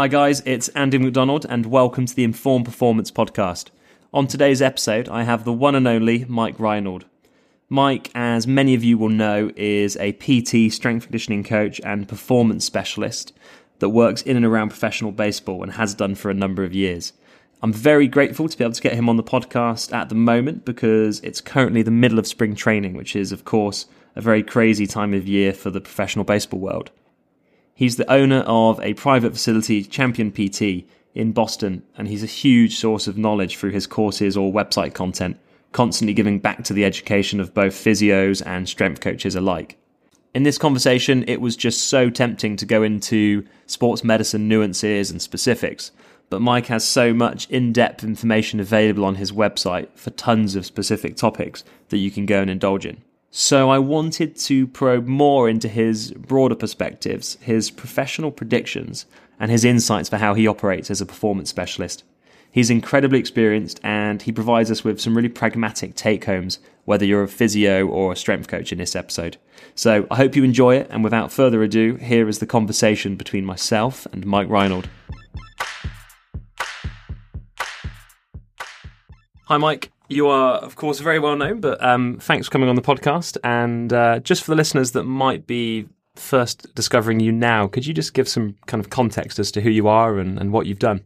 Hi, guys, it's Andy McDonald, and welcome to the Informed Performance Podcast. On today's episode, I have the one and only Mike Reinold. Mike, as many of you will know, is a PT, strength conditioning coach, and performance specialist that works in and around professional baseball and has done for a number of years. I'm very grateful to be able to get him on the podcast at the moment because it's currently the middle of spring training, which is, of course, a very crazy time of year for the professional baseball world. He's the owner of a private facility, Champion PT, in Boston, and he's a huge source of knowledge through his courses or website content, constantly giving back to the education of both physios and strength coaches alike. In this conversation, it was just so tempting to go into sports medicine nuances and specifics, but Mike has so much in depth information available on his website for tons of specific topics that you can go and indulge in. So I wanted to probe more into his broader perspectives, his professional predictions, and his insights for how he operates as a performance specialist. He's incredibly experienced and he provides us with some really pragmatic take homes, whether you're a physio or a strength coach in this episode. So I hope you enjoy it, and without further ado, here is the conversation between myself and Mike Reinold. Hi, Mike. You are, of course, very well known, but um, thanks for coming on the podcast. And uh, just for the listeners that might be first discovering you now, could you just give some kind of context as to who you are and, and what you've done?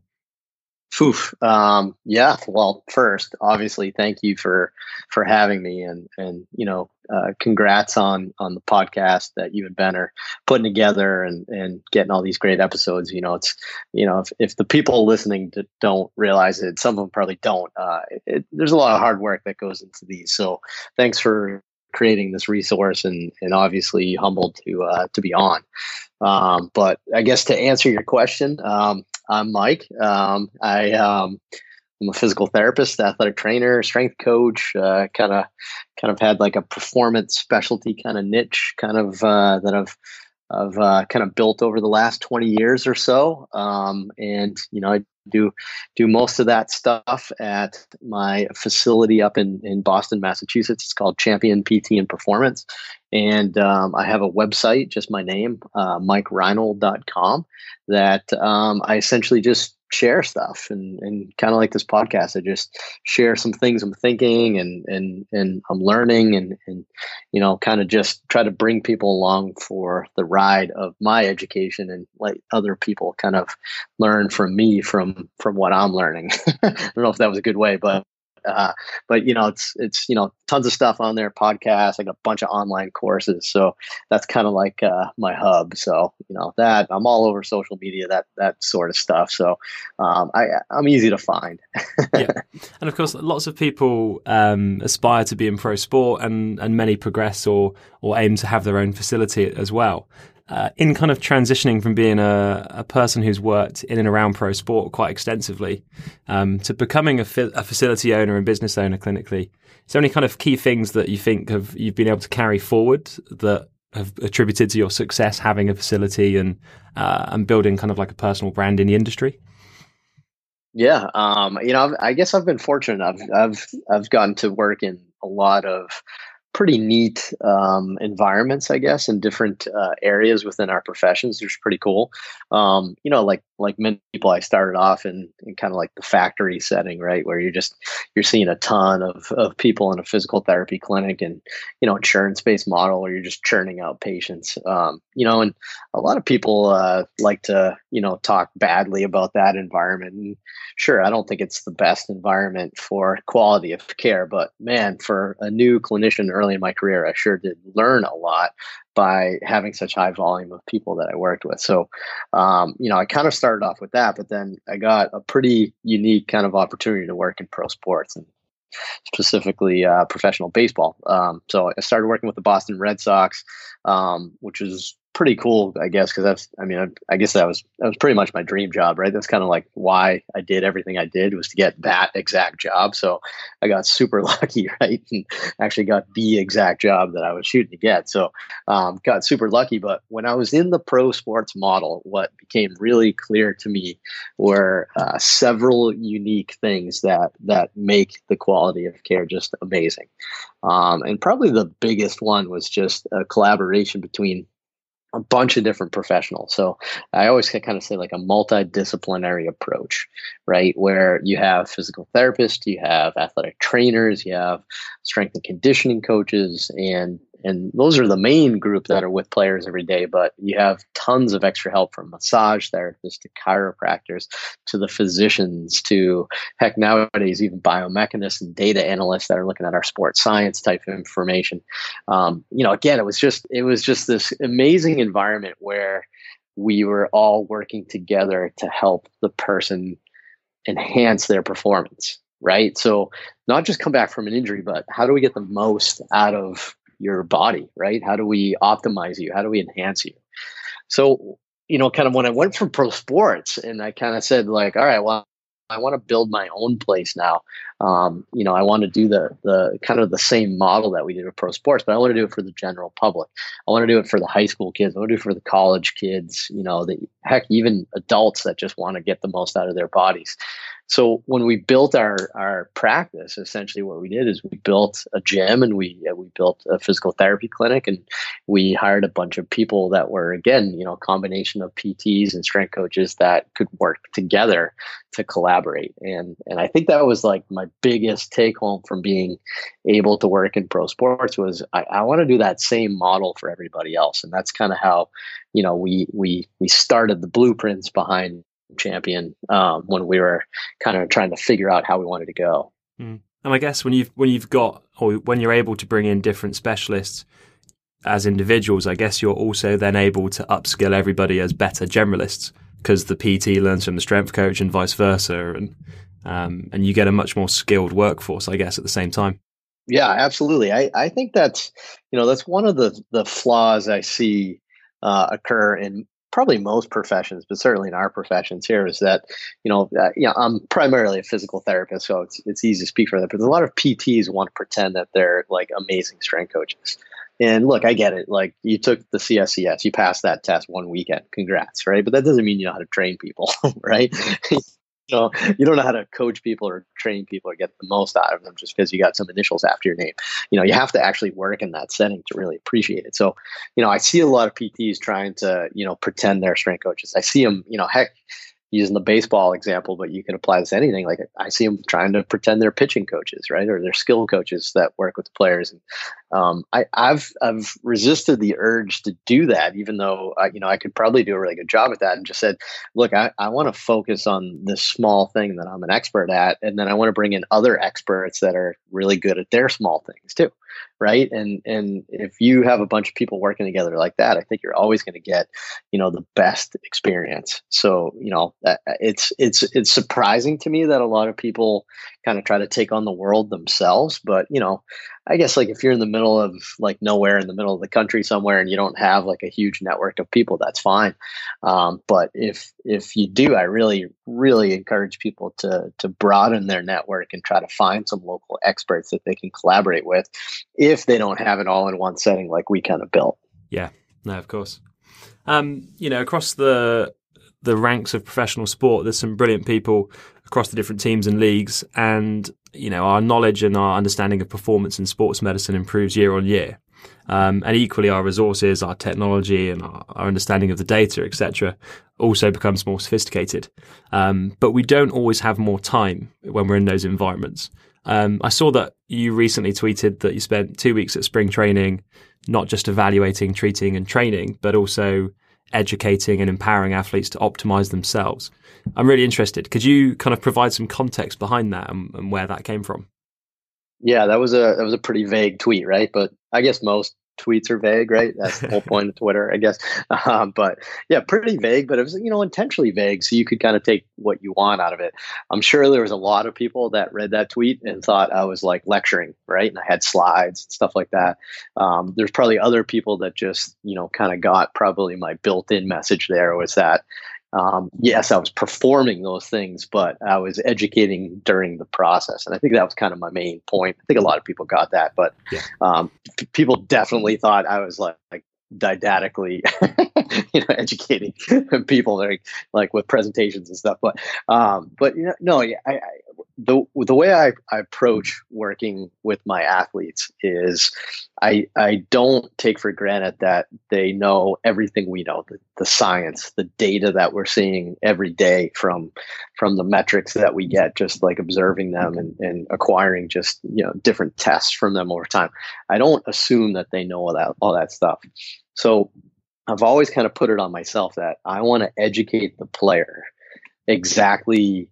Oof. Um, yeah. Well, first, obviously, thank you for for having me, and and you know, uh, congrats on on the podcast that you and Ben are putting together, and and getting all these great episodes. You know, it's you know, if if the people listening don't realize it, some of them probably don't. Uh, it, there's a lot of hard work that goes into these. So, thanks for creating this resource, and and obviously humbled to uh, to be on. Um, but I guess to answer your question, um, I'm Mike. Um, I um, I'm a physical therapist, athletic trainer, strength coach. Kind of kind of had like a performance specialty kind of niche, kind of uh, that I've I've uh, kind of built over the last 20 years or so. Um, and you know, I do do most of that stuff at my facility up in in Boston, Massachusetts. It's called Champion PT and Performance, and um, I have a website, just my name, uh, MikeReinold.com, that um, I essentially just share stuff and, and kind of like this podcast, I just share some things I'm thinking and, and, and I'm learning and, and, you know, kind of just try to bring people along for the ride of my education and let other people kind of learn from me from, from what I'm learning. I don't know if that was a good way, but uh, but you know, it's it's you know tons of stuff on there, podcasts, like a bunch of online courses. So that's kind of like uh, my hub. So you know that I'm all over social media, that that sort of stuff. So um, I I'm easy to find. yeah, and of course, lots of people um, aspire to be in pro sport, and and many progress or or aim to have their own facility as well uh, in kind of transitioning from being a, a, person who's worked in and around pro sport quite extensively um, to becoming a, fi- a, facility owner and business owner clinically, is there any kind of key things that you think have you've been able to carry forward that have attributed to your success having a facility and uh, and building kind of like a personal brand in the industry? Yeah, um, you know, I guess I've been fortunate. I've I've I've gotten to work in a lot of pretty neat um, environments, I guess, in different uh, areas within our professions, which is pretty cool. Um, you know, like like many people, I started off in, in kind of like the factory setting, right, where you're just you're seeing a ton of of people in a physical therapy clinic, and you know, insurance based model where you're just churning out patients. Um, you know, and a lot of people uh, like to you know talk badly about that environment. And sure, I don't think it's the best environment for quality of care, but man, for a new clinician early in my career, I sure did learn a lot by having such high volume of people that I worked with. So, um, you know, I kind of started off with that, but then I got a pretty unique kind of opportunity to work in pro sports and specifically uh, professional baseball. Um, so I started working with the Boston Red Sox, um, which was pretty cool, I guess, because that's, I mean, I, I, guess that was, that was pretty much my dream job, right? That's kind of like why I did everything I did was to get that exact job. So I got super lucky, right? And actually got the exact job that I was shooting to get. So um, got super lucky. But when I was in the pro sports model, what became really clear to me were uh, several unique things that, that make the quality of care just amazing. Um, and probably the biggest one was just a collaboration between a bunch of different professionals. So I always kind of say like a multidisciplinary approach, right? Where you have physical therapists, you have athletic trainers, you have strength and conditioning coaches, and and those are the main group that are with players every day but you have tons of extra help from massage therapists to chiropractors to the physicians to heck nowadays even biomechanists and data analysts that are looking at our sports science type of information. Um, you know again it was just it was just this amazing environment where we were all working together to help the person enhance their performance right? So not just come back from an injury but how do we get the most out of your body, right? How do we optimize you? How do we enhance you? So, you know, kind of when I went from pro sports and I kind of said, like, all right, well, I want to build my own place now. Um, you know, I want to do the the kind of the same model that we did with pro sports, but I want to do it for the general public. I want to do it for the high school kids. I want to do it for the college kids. You know, the heck, even adults that just want to get the most out of their bodies. So when we built our our practice, essentially what we did is we built a gym and we uh, we built a physical therapy clinic and we hired a bunch of people that were again you know a combination of PTs and strength coaches that could work together to collaborate. And and I think that was like my biggest take home from being able to work in pro sports was I, I want to do that same model for everybody else. And that's kind of how you know we we we started the blueprints behind champion um, when we were kind of trying to figure out how we wanted to go. Mm. And I guess when you've when you've got or when you're able to bring in different specialists as individuals, I guess you're also then able to upskill everybody as better generalists because the PT learns from the strength coach and vice versa, and um, and you get a much more skilled workforce, I guess, at the same time. Yeah, absolutely. I, I think that's you know that's one of the the flaws I see uh, occur in probably most professions, but certainly in our professions here, is that you know, uh, you know, I'm primarily a physical therapist, so it's it's easy to speak for that. But a lot of PTs want to pretend that they're like amazing strength coaches. And look, I get it. Like you took the CSCS, you passed that test one weekend. Congrats, right? But that doesn't mean you know how to train people, right? You you don't know how to coach people or train people or get the most out of them just because you got some initials after your name. You know, you have to actually work in that setting to really appreciate it. So, you know, I see a lot of PTs trying to, you know, pretend they're strength coaches. I see them, you know, heck, using the baseball example, but you can apply this to anything. Like I see them trying to pretend they're pitching coaches, right, or they're skill coaches that work with the players. And um, I, have I've resisted the urge to do that, even though uh, you know I could probably do a really good job at that. And just said, look, I, I want to focus on this small thing that I'm an expert at, and then I want to bring in other experts that are really good at their small things too right? And and if you have a bunch of people working together like that i think you're always going to get you know the best experience. So you know it's it's it's surprising to me that a lot of people kind of try to take on the world themselves but you know I guess like if you're in the middle of like nowhere in the middle of the country somewhere and you don't have like a huge network of people, that's fine. Um, but if if you do, I really really encourage people to to broaden their network and try to find some local experts that they can collaborate with, if they don't have it all in one setting like we kind of built. Yeah, no, of course. Um, you know, across the the ranks of professional sport, there's some brilliant people across the different teams and leagues, and you know our knowledge and our understanding of performance in sports medicine improves year on year. Um, and equally, our resources, our technology, and our, our understanding of the data, etc., also becomes more sophisticated. Um, but we don't always have more time when we're in those environments. Um, I saw that you recently tweeted that you spent two weeks at spring training, not just evaluating, treating, and training, but also educating and empowering athletes to optimize themselves. I'm really interested. Could you kind of provide some context behind that and, and, where that came from? Yeah, that was a that was a pretty vague tweet, right? But I guess most tweets are vague, right? That's the whole point of Twitter, I guess. Um, but yeah, pretty vague, but it was you know intentionally vague, so you could kind of take what you want out of it. I'm sure there was a lot of people that read that tweet and thought I was like lecturing, right? And I had slides and stuff like that. Um, there's probably other people that just you know kind of got probably my built-in message there was that um, yes, I was performing those things, but I was educating during the process. And I think that was kind of my main point. I think a lot of people got that, but yeah. um, p- people definitely thought I was like, like didactically you know educating people like like with presentations and stuff but um but you know no I, I the the way I, I approach working with my athletes is I I don't take for granted that they know everything we know the, the science the data that we're seeing every day from from the metrics that we get just like observing them and, and acquiring just you know different tests from them over time. I don't assume that they know all that all that stuff. So I've always kind of put it on myself that I want to educate the player exactly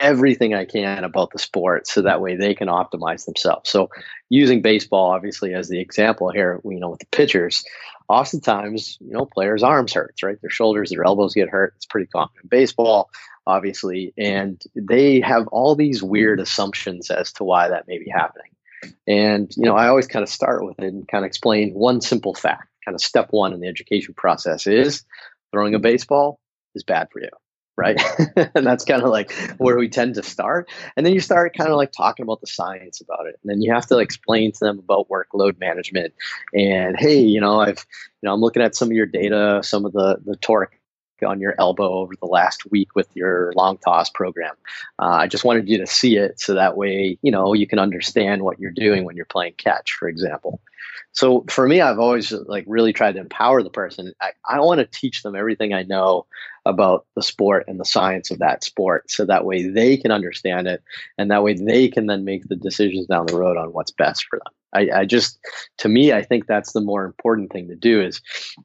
everything I can about the sport so that way they can optimize themselves. So using baseball obviously as the example here, you know, with the pitchers, oftentimes, you know, players' arms hurts, right? Their shoulders, their elbows get hurt. It's pretty common in baseball, obviously. And they have all these weird assumptions as to why that may be happening. And, you know, I always kind of start with it and kind of explain one simple fact. Kind of step one in the education process is throwing a baseball is bad for you right? and that's kind of like where we tend to start. And then you start kind of like talking about the science about it. And then you have to like explain to them about workload management and hey, you know, I've you know, I'm looking at some of your data, some of the the torque on your elbow over the last week with your long toss program. Uh, I just wanted you to see it so that way, you know, you can understand what you're doing when you're playing catch, for example. So for me, I've always like really tried to empower the person. I, I want to teach them everything I know about the sport and the science of that sport so that way they can understand it and that way they can then make the decisions down the road on what's best for them. I, I just to me, I think that's the more important thing to do is,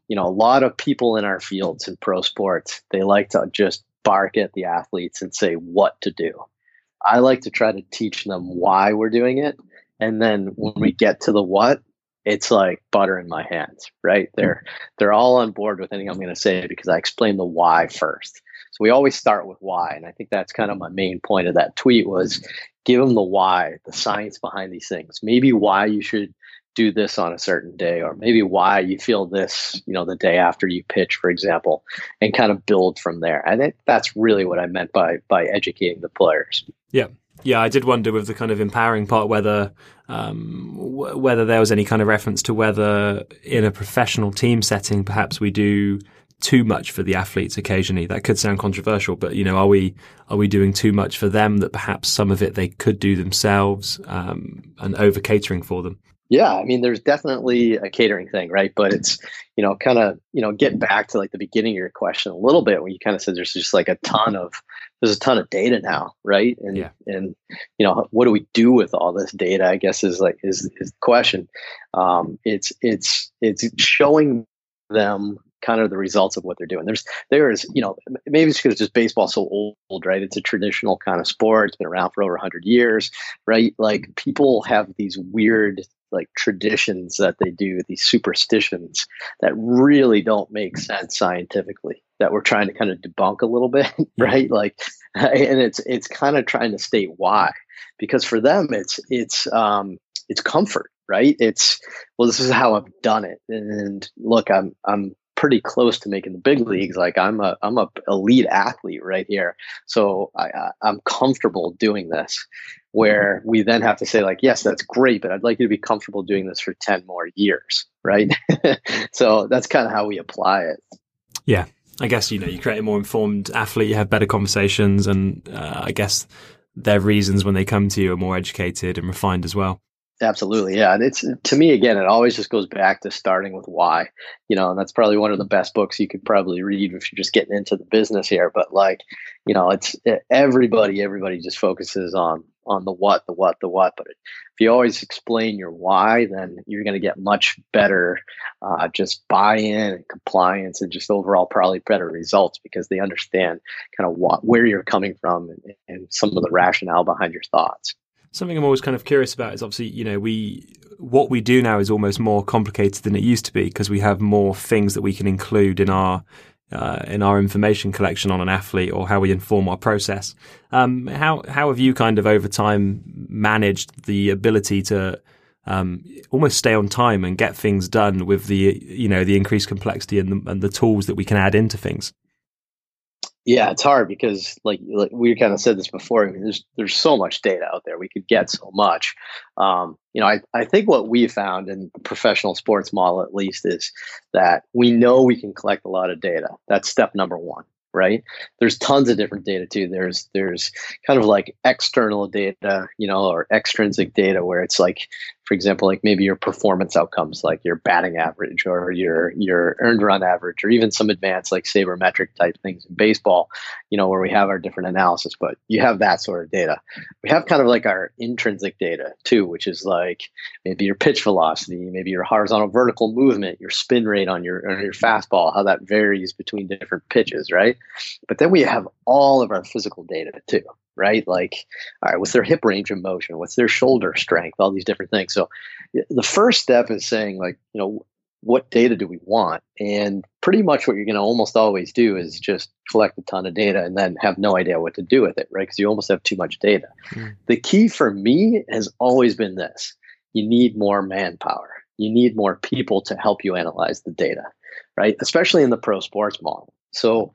you know, a lot of people in our fields in pro sports, they like to just bark at the athletes and say what to do. I like to try to teach them why we're doing it. And then when we get to the what, it's like butter in my hands, right? They're they're all on board with anything I'm going to say because I explain the why first. So we always start with why, and I think that's kind of my main point of that tweet was give them the why, the science behind these things. Maybe why you should do this on a certain day, or maybe why you feel this, you know, the day after you pitch, for example, and kind of build from there. I think that's really what I meant by by educating the players. Yeah, yeah, I did wonder with the kind of empowering part whether um, w- whether there was any kind of reference to whether in a professional team setting perhaps we do too much for the athletes occasionally. That could sound controversial, but you know, are we are we doing too much for them that perhaps some of it they could do themselves um, and over catering for them? Yeah, I mean, there's definitely a catering thing, right? But it's, you know, kind of, you know, get back to like the beginning of your question a little bit when you kind of said there's just like a ton of, there's a ton of data now, right? And yeah. and you know, what do we do with all this data? I guess is like is is the question. Um, it's it's it's showing them kind of the results of what they're doing. There's there is you know maybe it's because just baseball's so old, right? It's a traditional kind of sport. It's been around for over 100 years, right? Like people have these weird like traditions that they do, these superstitions that really don't make sense scientifically that we're trying to kind of debunk a little bit, right? Like, and it's it's kind of trying to state why, because for them it's it's um, it's comfort, right? It's well, this is how I've done it, and look, I'm I'm pretty close to making the big leagues. Like I'm a I'm a elite athlete right here, so I, I'm comfortable doing this. Where we then have to say like, yes, that's great, but I'd like you to be comfortable doing this for ten more years, right? so that's kind of how we apply it. Yeah, I guess you know you create a more informed athlete, you have better conversations, and uh, I guess their reasons when they come to you are more educated and refined as well. Absolutely, yeah. And it's to me again, it always just goes back to starting with why. You know, and that's probably one of the best books you could probably read if you're just getting into the business here. But like, you know, it's everybody, everybody just focuses on on the what, the what, the what. But if you always explain your why, then you're going to get much better, uh, just buy-in and compliance, and just overall probably better results because they understand kind of what where you're coming from and, and some of the rationale behind your thoughts. Something I'm always kind of curious about is obviously, you know, we what we do now is almost more complicated than it used to be because we have more things that we can include in our uh, in our information collection on an athlete or how we inform our process. Um, how how have you kind of over time managed the ability to um, almost stay on time and get things done with the you know the increased complexity and the, and the tools that we can add into things? Yeah, it's hard because like, like we kind of said this before. I mean, there's there's so much data out there. We could get so much. Um, you know, I, I think what we found in the professional sports model at least is that we know we can collect a lot of data. That's step number one. right? There's tons of different data too. There's there's kind of like external data, you know, or extrinsic data where it's like, for example, like maybe your performance outcomes, like your batting average or your your earned run average, or even some advanced like sabermetric type things in baseball, you know, where we have our different analysis. But you have that sort of data. We have kind of like our intrinsic data too, which is like maybe your pitch velocity, maybe your horizontal vertical movement, your spin rate on your on your fastball, how that varies between different pitches, right? But then we have all of our physical data too, right? Like, all right, what's their hip range of motion? What's their shoulder strength? All these different things. So the first step is saying, like, you know, what data do we want? And pretty much what you're going to almost always do is just collect a ton of data and then have no idea what to do with it, right? Because you almost have too much data. Mm. The key for me has always been this you need more manpower. You need more people to help you analyze the data, right? Especially in the pro sports model. So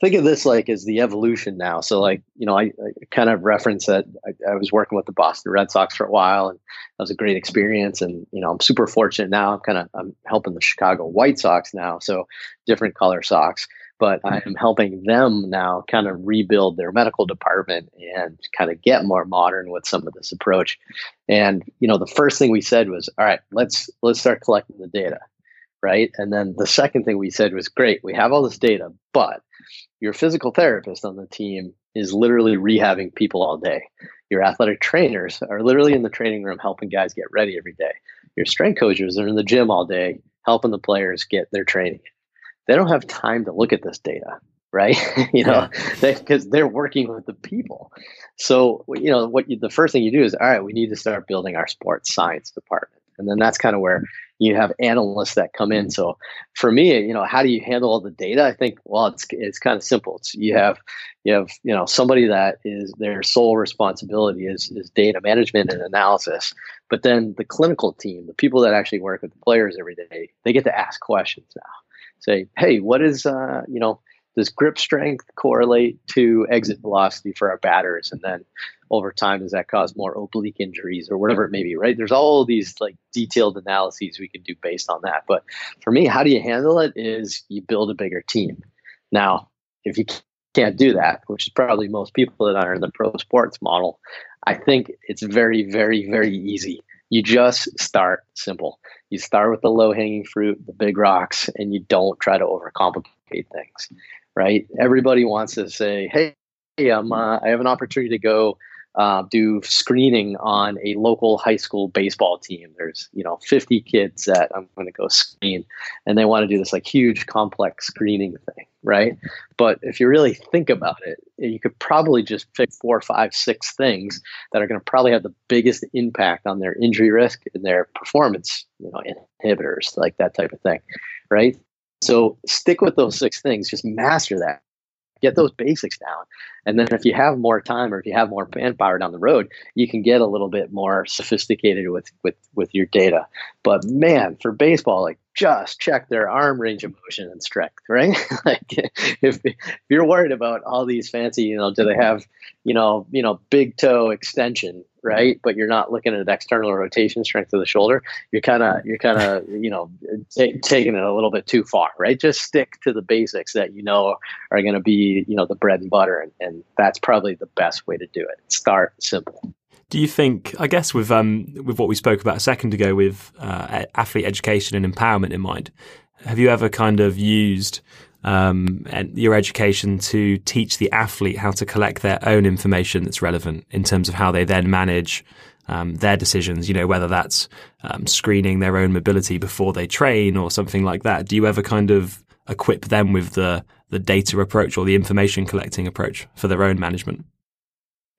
think of this like as the evolution now. So like, you know, I, I kind of reference that I, I, was working with the Boston Red Sox for a while and that was a great experience. And, you know, I'm super fortunate now. I'm kind of, I'm helping the Chicago White Sox now. So different color socks, but I am helping them now kind of rebuild their medical department and kind of get more modern with some of this approach. And, you know, the first thing we said was, all right, let's, let's start collecting the data right? And then the second thing we said was great, we have all this data, but your physical therapist on the team is literally rehabbing people all day. Your athletic trainers are literally in the training room helping guys get ready every day. Your strength coaches are in the gym all day helping the players get their training. They don't have time to look at this data, right? you know, because they, are working with the people. So, you know, what you, the first thing you do is, all right, we need to start building our sports science department. And then that's kind of where you have analysts that come in. So for me, you know, how do you handle all the data? I think, well, it's it's kind of simple. It's you have you have you know somebody that is their sole responsibility is is data management and analysis. But then the clinical team, the people that actually work with the players every day, they get to ask questions now. Say, hey, what is uh, you know does grip strength correlate to exit velocity for our batters? And then over time does that cause more oblique injuries or whatever it may be right? There's all these like detailed analyses we can do based on that. But for me how do you handle it is you build a bigger team. Now if you can't do that which is probably most people that are in the pro sports model i think it's very very very easy. You just start simple. You start with the low hanging fruit the big rocks and you don't try to overcomplicate things right? Everybody wants to say, "Hey, hey uh, I have an opportunity to go uh, do screening on a local high school baseball team. There's you know 50 kids that I'm going to go screen, and they want to do this like huge complex screening thing, right? But if you really think about it, you could probably just pick four, five, six things that are going to probably have the biggest impact on their injury risk and their performance, you know, inhibitors, like that type of thing, right? So stick with those six things, just master that. Get those basics down. And then if you have more time or if you have more manpower down the road, you can get a little bit more sophisticated with with with your data. But man, for baseball, like just check their arm range of motion and strength, right? like if, if you're worried about all these fancy, you know, do they have, you know, you know, big toe extension, right? But you're not looking at external rotation strength of the shoulder. You're kind of, you're kind of, you know, t- taking it a little bit too far, right? Just stick to the basics that you know are going to be, you know, the bread and butter, and, and that's probably the best way to do it. Start simple. Do you think? I guess with um, with what we spoke about a second ago, with uh, athlete education and empowerment in mind, have you ever kind of used um, your education to teach the athlete how to collect their own information that's relevant in terms of how they then manage um, their decisions? You know, whether that's um, screening their own mobility before they train or something like that. Do you ever kind of equip them with the the data approach or the information collecting approach for their own management?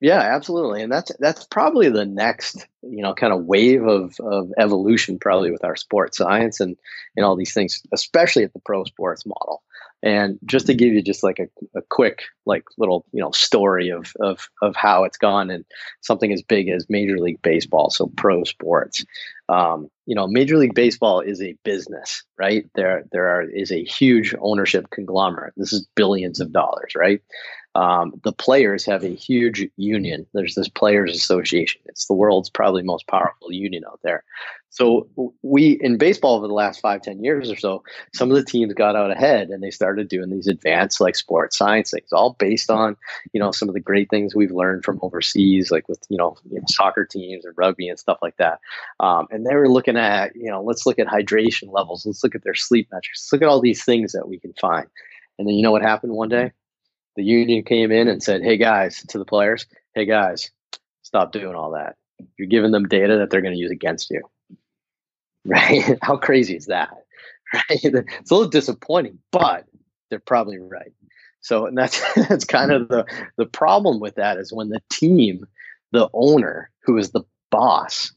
Yeah, absolutely, and that's that's probably the next you know kind of wave of of evolution probably with our sports science and and all these things, especially at the pro sports model. And just to give you just like a, a quick like little you know story of of of how it's gone and something as big as Major League Baseball, so pro sports. Um, you know, Major League Baseball is a business, right? There there are, is a huge ownership conglomerate. This is billions of dollars, right? um, the players have a huge union. There's this players association. It's the world's probably most powerful union out there. So we in baseball over the last five, ten years or so, some of the teams got out ahead and they started doing these advanced like sports science things, all based on, you know, some of the great things we've learned from overseas, like with, you know, you know soccer teams and rugby and stuff like that. Um, and they were looking at, you know, let's look at hydration levels, let's look at their sleep metrics, let's look at all these things that we can find. And then you know what happened one day? The union came in and said, Hey guys, to the players, hey guys, stop doing all that. You're giving them data that they're going to use against you right? How crazy is that? Right? It's a little disappointing, but they're probably right. So, and that's that's kind of the the problem with that is when the team, the owner, who is the boss,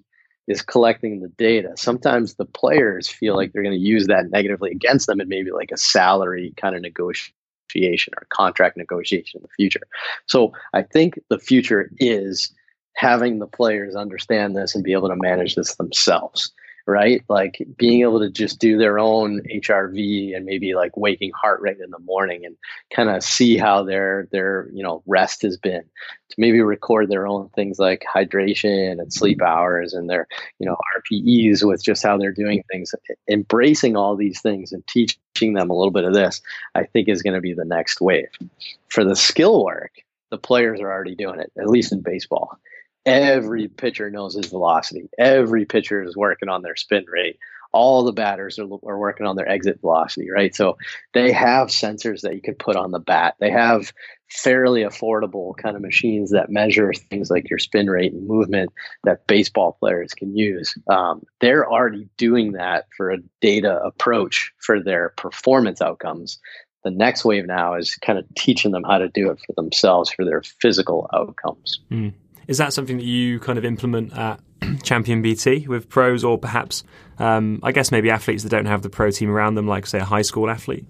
is collecting the data. Sometimes the players feel like they're going to use that negatively against them, and maybe like a salary kind of negotiation or contract negotiation in the future. So, I think the future is having the players understand this and be able to manage this themselves right? Like being able to just do their own HRV and maybe like waking heart rate in the morning and kind of see how their their you know rest has been. To maybe record their own things like hydration and sleep hours and their you know RPEs with just how they're doing things. Embracing all these things and teaching them a little bit of this, I think is going to be the next wave. For the skill work, the players are already doing it, at least in baseball every pitcher knows his velocity. Every pitcher is working on their spin rate. All the batters are, are working on their exit velocity, right? So they have sensors that you can put on the bat. They have fairly affordable kind of machines that measure things like your spin rate and movement that baseball players can use. Um, they're already doing that for a data approach for their performance outcomes. The next wave now is kind of teaching them how to do it for themselves for their physical outcomes. Mm. Is that something that you kind of implement at Champion PT with pros, or perhaps, um, I guess, maybe athletes that don't have the pro team around them, like say a high school athlete?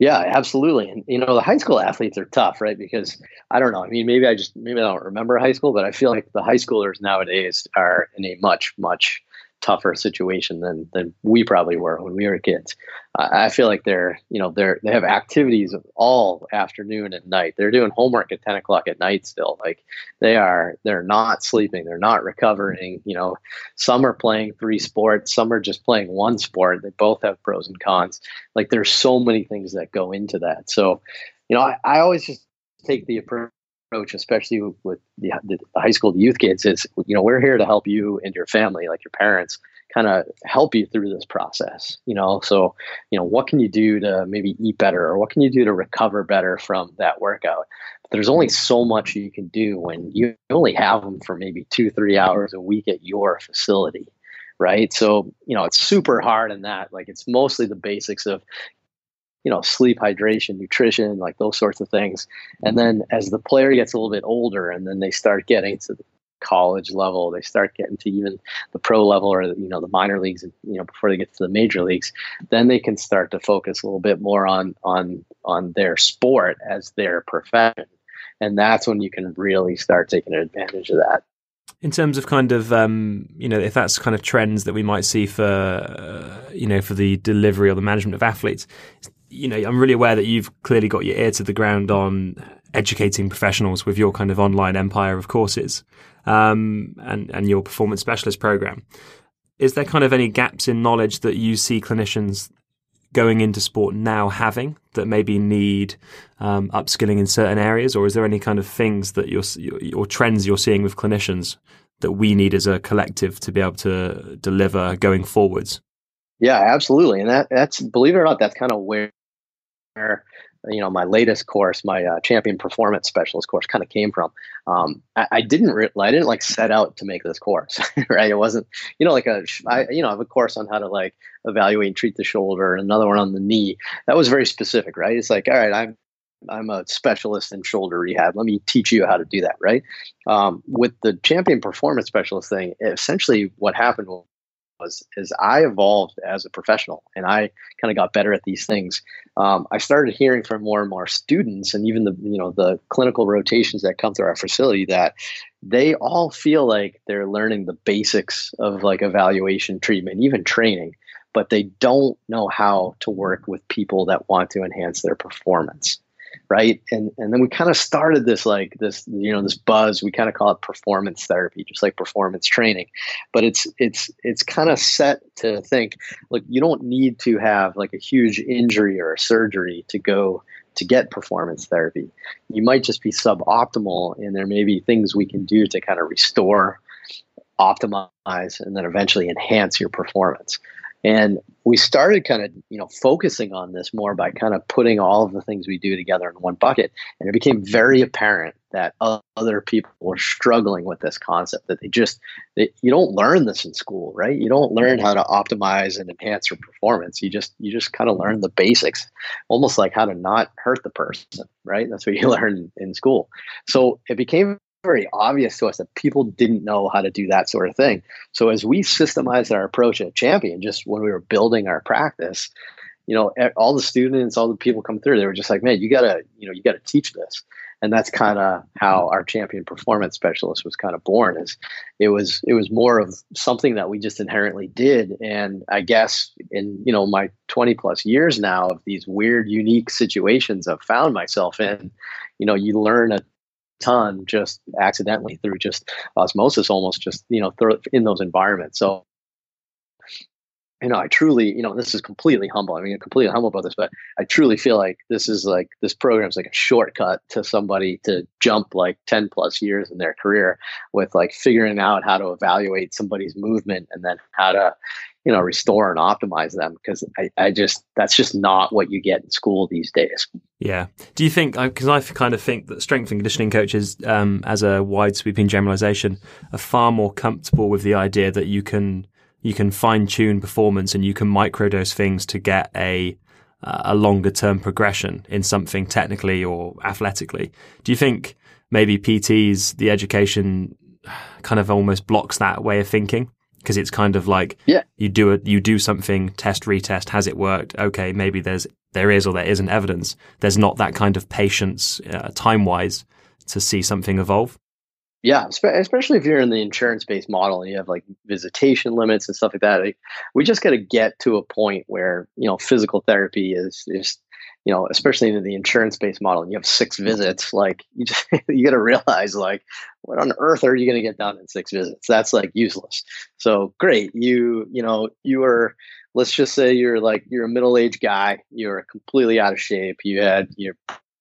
Yeah, absolutely. And you know, the high school athletes are tough, right? Because I don't know. I mean, maybe I just maybe I don't remember high school, but I feel like the high schoolers nowadays are in a much much tougher situation than than we probably were when we were kids. I feel like they're you know they're they have activities all afternoon and night. They're doing homework at ten o'clock at night still. Like they are they're not sleeping. They're not recovering. You know, some are playing three sports. Some are just playing one sport. They both have pros and cons. Like there's so many things that go into that. So, you know, I, I always just take the approach approach, especially with the, the, high school youth kids, is you know we're here to help you and your family, like your parents, kind of help you through this process. You know, so you know what can you do to maybe eat better, or what can you do to recover better from that workout? But there's only so much you can do when you only have them for maybe two, three hours a week at your facility right? So, you know, it's super hard in that. Like, it's mostly the basics of you know sleep hydration nutrition like those sorts of things. And then as the player gets a little bit older and then they start getting to the college level they start getting to even the pro level or you know the minor leagues you know before they get to the major leagues then they can start to focus a little bit more on on on their sport as their profession. And that's when you can really start taking advantage of that. In terms of kind of um, you know if that's kind of trends that we might see for uh, you know for the delivery or the management of athletes you know, I'm really aware that you've clearly got your ear to the ground on educating professionals with your kind of online empire of courses um, and and your performance specialist program. Is there kind of any gaps in knowledge that you see clinicians going into sport now having that maybe need um, upskilling in certain areas, or is there any kind of things that you're or trends you're seeing with clinicians that we need as a collective to be able to deliver going forwards? Yeah, absolutely, and that that's believe it or not, that's kind of where you know my latest course my uh, champion performance specialist course kind of came from um, I, I, didn't re- i didn't like set out to make this course right it wasn't you know like a I, you know i have a course on how to like evaluate and treat the shoulder and another one on the knee that was very specific right it's like all right i'm I'm a specialist in shoulder rehab. Let me teach you how to do that, right? Um, with the champion performance specialist thing, essentially what happened was I evolved as a professional and I kind of got better at these things. Um, I started hearing from more and more students and even the you know the clinical rotations that come through our facility that they all feel like they're learning the basics of like evaluation, treatment, even training, but they don't know how to work with people that want to enhance their performance. Right? And and then we kind of started this like this you know this buzz. We kind of call it performance therapy just like performance training. But it's it's it's kind of set to think look you don't need to have like a huge injury or a surgery to go to get performance therapy. You might just be suboptimal and there may be things we can do to kind of restore optimize and then eventually enhance your performance and we started kind of, you know, focusing on this more by kind of putting all of the things we do together in one bucket. And it became very apparent that other people were struggling with this concept that they just, they, you don't learn this in school, right? You don't learn how to optimize and enhance your performance. You just, you just kind of learn the basics, almost like how to not hurt the person, right? That's what you learn in school. So it became very obvious to us that people didn't know how to do that sort of thing. So as we systemized our approach at Champion, just when we were building our practice, you know, all the students, all the people come through, they were just like, man, you gotta, you know, you gotta teach this. And that's kind of how our champion performance specialist was kind of born. Is it was it was more of something that we just inherently did. And I guess in you know my 20 plus years now of these weird, unique situations I've found myself in, you know, you learn a ton just accidentally through just osmosis almost just you know in those environments so you know, I truly, you know, this is completely humble. I mean, I'm completely humble about this, but I truly feel like this is like this program is like a shortcut to somebody to jump like 10 plus years in their career with like figuring out how to evaluate somebody's movement and then how to, you know, restore and optimize them. Because I, I just, that's just not what you get in school these days. Yeah. Do you think, because I kind of think that strength and conditioning coaches, um, as a wide sweeping generalization, are far more comfortable with the idea that you can you can fine tune performance and you can microdose things to get a a longer term progression in something technically or athletically. Do you think maybe PTs the education kind of almost blocks that way of thinking? Because it's kind of like yeah. you do it, you do something, test, retest. Has it worked? Okay, maybe there's there is or there isn't evidence. There's not that kind of patience, uh, time wise, to see something evolve. Yeah, especially if you're in the insurance based model and you have like visitation limits and stuff like that. we just got to get to a point where, you know, physical therapy is, is, you know, especially in the insurance based model and you have six visits, like you just, you got to realize like, what on earth are you going to get done in six visits? That's like useless. So great. You, you know, you are, let's just say you're like, you're a middle aged guy, you're completely out of shape. You had your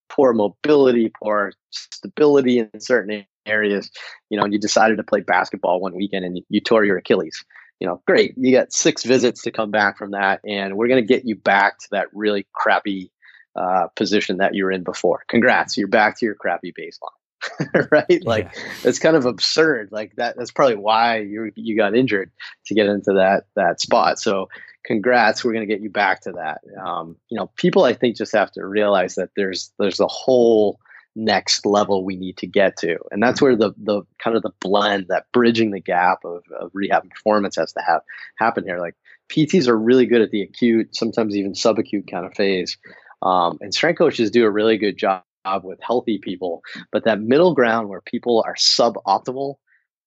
poor mobility, poor stability in certain areas, you know, and you decided to play basketball one weekend and you tore your Achilles. You know, great. You got six visits to come back from that, and we're going to get you back to that really crappy uh, position that you were in before. Congrats, you're back to your crappy baseline. right? Like yeah. it's kind of absurd. Like that. That's probably why you you got injured to get into that that spot. So congrats, we're going to get you back to that. Um, you know, people I think just have to realize that there's there's a whole next level we need to get to and that's where the the kind of the blend that bridging the gap of, of rehab and performance has to have happen here like pts are really good at the acute sometimes even subacute kind of phase um, and strength coaches do a really good job with healthy people but that middle ground where people are suboptimal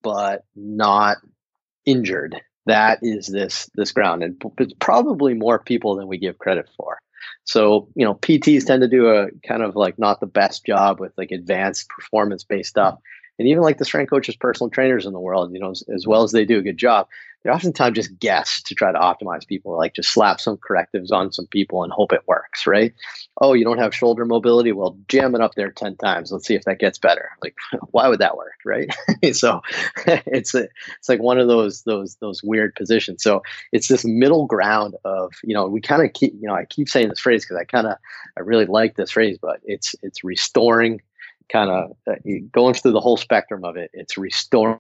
but not injured that is this this ground and it's probably more people than we give credit for so, you know, PTs tend to do a kind of like not the best job with like advanced performance based stuff. And even like the strength coaches, personal trainers in the world, you know, as, as well as they do a good job, they oftentimes just guess to try to optimize people, like just slap some correctives on some people and hope it works, right? Oh, you don't have shoulder mobility? Well, jam it up there 10 times. Let's see if that gets better. Like, why would that work, right? so it's a, it's like one of those those those weird positions. So it's this middle ground of, you know, we kind of keep, you know, I keep saying this phrase because I kind of I really like this phrase, but it's it's restoring kind of uh, going through the whole spectrum of it. It's restoring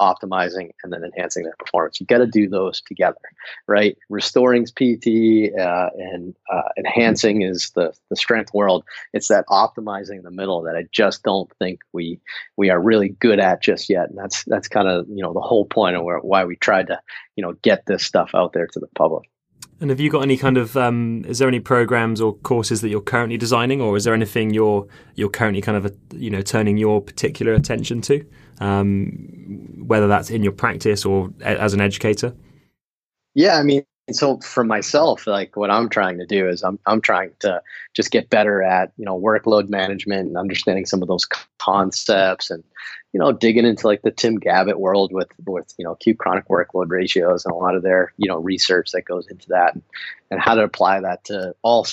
optimizing, and then enhancing their performance. You got to do those together, right? Restoring's PT uh, and uh, enhancing is the the strength world. It's that optimizing in the middle that I just don't think we we are really good at just yet. And that's that's kind of you know the whole point of where, why we tried to you know get this stuff out there to the public. And have you got any kind of um, is there any programs or courses that you're currently designing, or is there anything you're you're currently kind of a, you know turning your particular attention to, um, whether that's in your practice or as an educator? Yeah, I mean, so for myself, like what I'm trying to do is I'm I'm trying to just get better at you know workload management and understanding some of those concepts and you know digging into like the Tim Gabbett world with with you know acute chronic workload ratios and a lot of their you know research that goes into that and, and how to apply that to all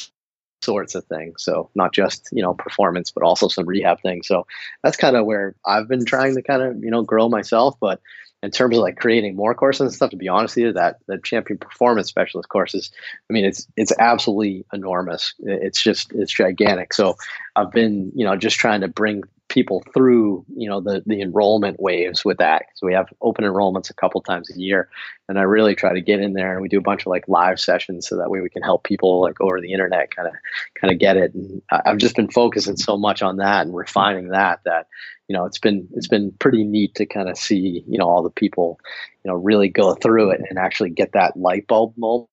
sorts of things. So not just you know performance, but also some rehab things. So that's kind of where I've been trying to kind of you know grow myself, but in terms of like creating more courses and stuff, to be honest with you, that the champion performance specialist courses, I mean, it's it's absolutely enormous. It's just it's gigantic. So I've been, you know, just trying to bring people through, you know, the the enrollment waves with that. So we have open enrollments a couple times a year, and I really try to get in there and we do a bunch of like live sessions so that way we can help people like over the internet kind of kind of get it. And I've just been focusing so much on that and refining that that you know it's been it's been pretty neat to kind of see you know all the people you know really go through it and actually get that light bulb moment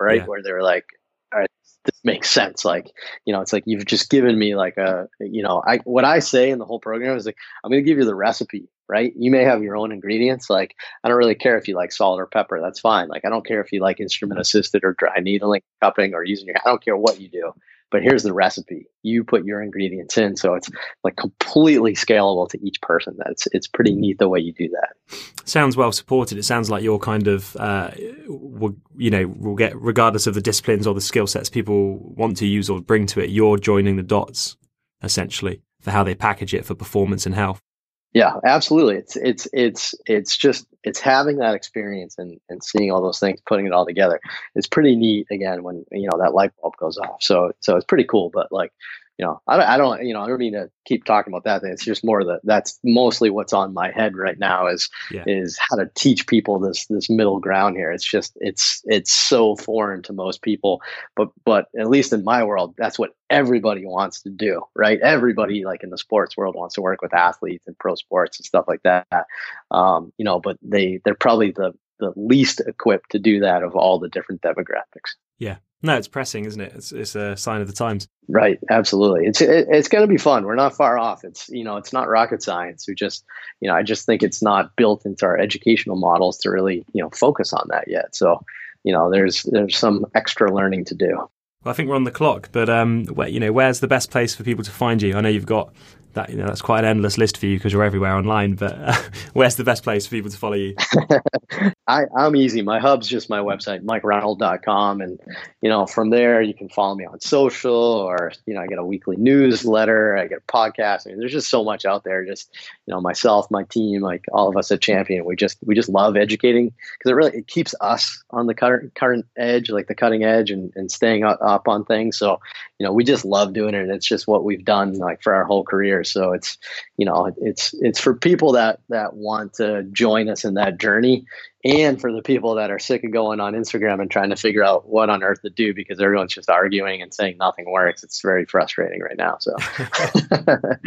right yeah. where they're like all right this makes sense. Like you know it's like you've just given me like a you know i what i say in the whole program is like i'm going to give you the recipe right? You may have your own ingredients. Like i don't really care if you like salt or pepper. That's fine. Like i don't care if you like instrument assisted or dry needling cupping or using your i don't care what you do but here's the recipe. You put your ingredients in, so it's like completely scalable to each person. That's it's pretty neat the way you do that. Sounds well supported. It sounds like you're kind of, uh, will, you know, will get regardless of the disciplines or the skill sets people want to use or bring to it. You're joining the dots essentially for how they package it for performance and health. Yeah, absolutely. It's it's it's it's just it's having that experience and, and seeing all those things, putting it all together. It's pretty neat again when you know that light bulb goes off. So so it's pretty cool. But like you know, I don't, I don't, you know, I don't mean to keep talking about that. It's just more that that's mostly what's on my head right now is yeah. is how to teach people this this middle ground here. It's just it's it's so foreign to most people, but but at least in my world, that's what everybody wants to do, right? Everybody like in the sports world wants to work with athletes and pro sports and stuff like that. Um, you know, but they they're probably the the least equipped to do that of all the different demographics. Yeah, no, it's pressing, isn't it? It's, it's a sign of the times. Right. Absolutely. It's it, it's going to be fun. We're not far off. It's you know it's not rocket science. We just you know I just think it's not built into our educational models to really you know focus on that yet. So you know there's there's some extra learning to do. Well, I think we're on the clock, but um, where, you know, where's the best place for people to find you? I know you've got that you know that's quite an endless list for you because you're everywhere online. But uh, where's the best place for people to follow you? I, am easy. My hub's just my website, mikereinold.com, and you know from there you can follow me on social, or you know I get a weekly newsletter, I get a podcast. I mean, there's just so much out there. Just you know myself, my team, like all of us at Champion, we just we just love educating because it really it keeps us on the current current edge, like the cutting edge, and, and staying up, up on things. So you know we just love doing it. And it's just what we've done like for our whole career. So it's you know it's it's for people that that want to join us in that journey, and for the people that are sick of going on Instagram and trying to figure out what on earth to do because everyone's just arguing and saying nothing works. It's very frustrating right now. So that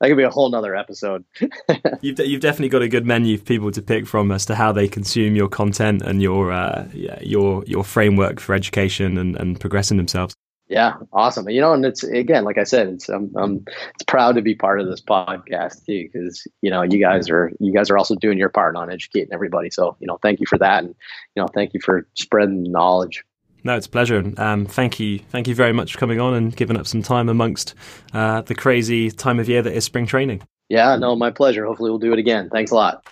could be a whole nother episode. you've you've definitely got a good menu of people to pick from as to how they consume your content and your uh, your your framework for education and, and progressing themselves. Yeah, awesome. You know, and it's again, like I said, it's I'm, I'm it's proud to be part of this podcast too, because you know you guys are you guys are also doing your part on educating everybody. So you know, thank you for that, and you know, thank you for spreading knowledge. No, it's a pleasure. Um, thank you, thank you very much for coming on and giving up some time amongst uh, the crazy time of year that is spring training. Yeah, no, my pleasure. Hopefully, we'll do it again. Thanks a lot.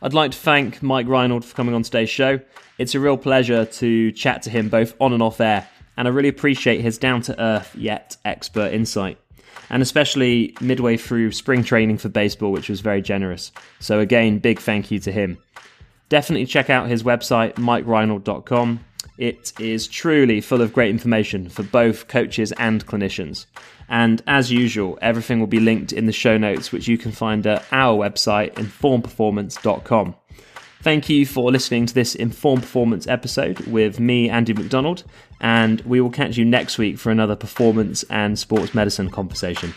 I'd like to thank Mike Reinold for coming on today's show. It's a real pleasure to chat to him both on and off air, and I really appreciate his down to earth yet expert insight. And especially midway through spring training for baseball, which was very generous. So, again, big thank you to him. Definitely check out his website, mikereinold.com. It is truly full of great information for both coaches and clinicians. And as usual, everything will be linked in the show notes, which you can find at our website, informperformance.com. Thank you for listening to this Inform Performance episode with me, Andy McDonald, and we will catch you next week for another performance and sports medicine conversation.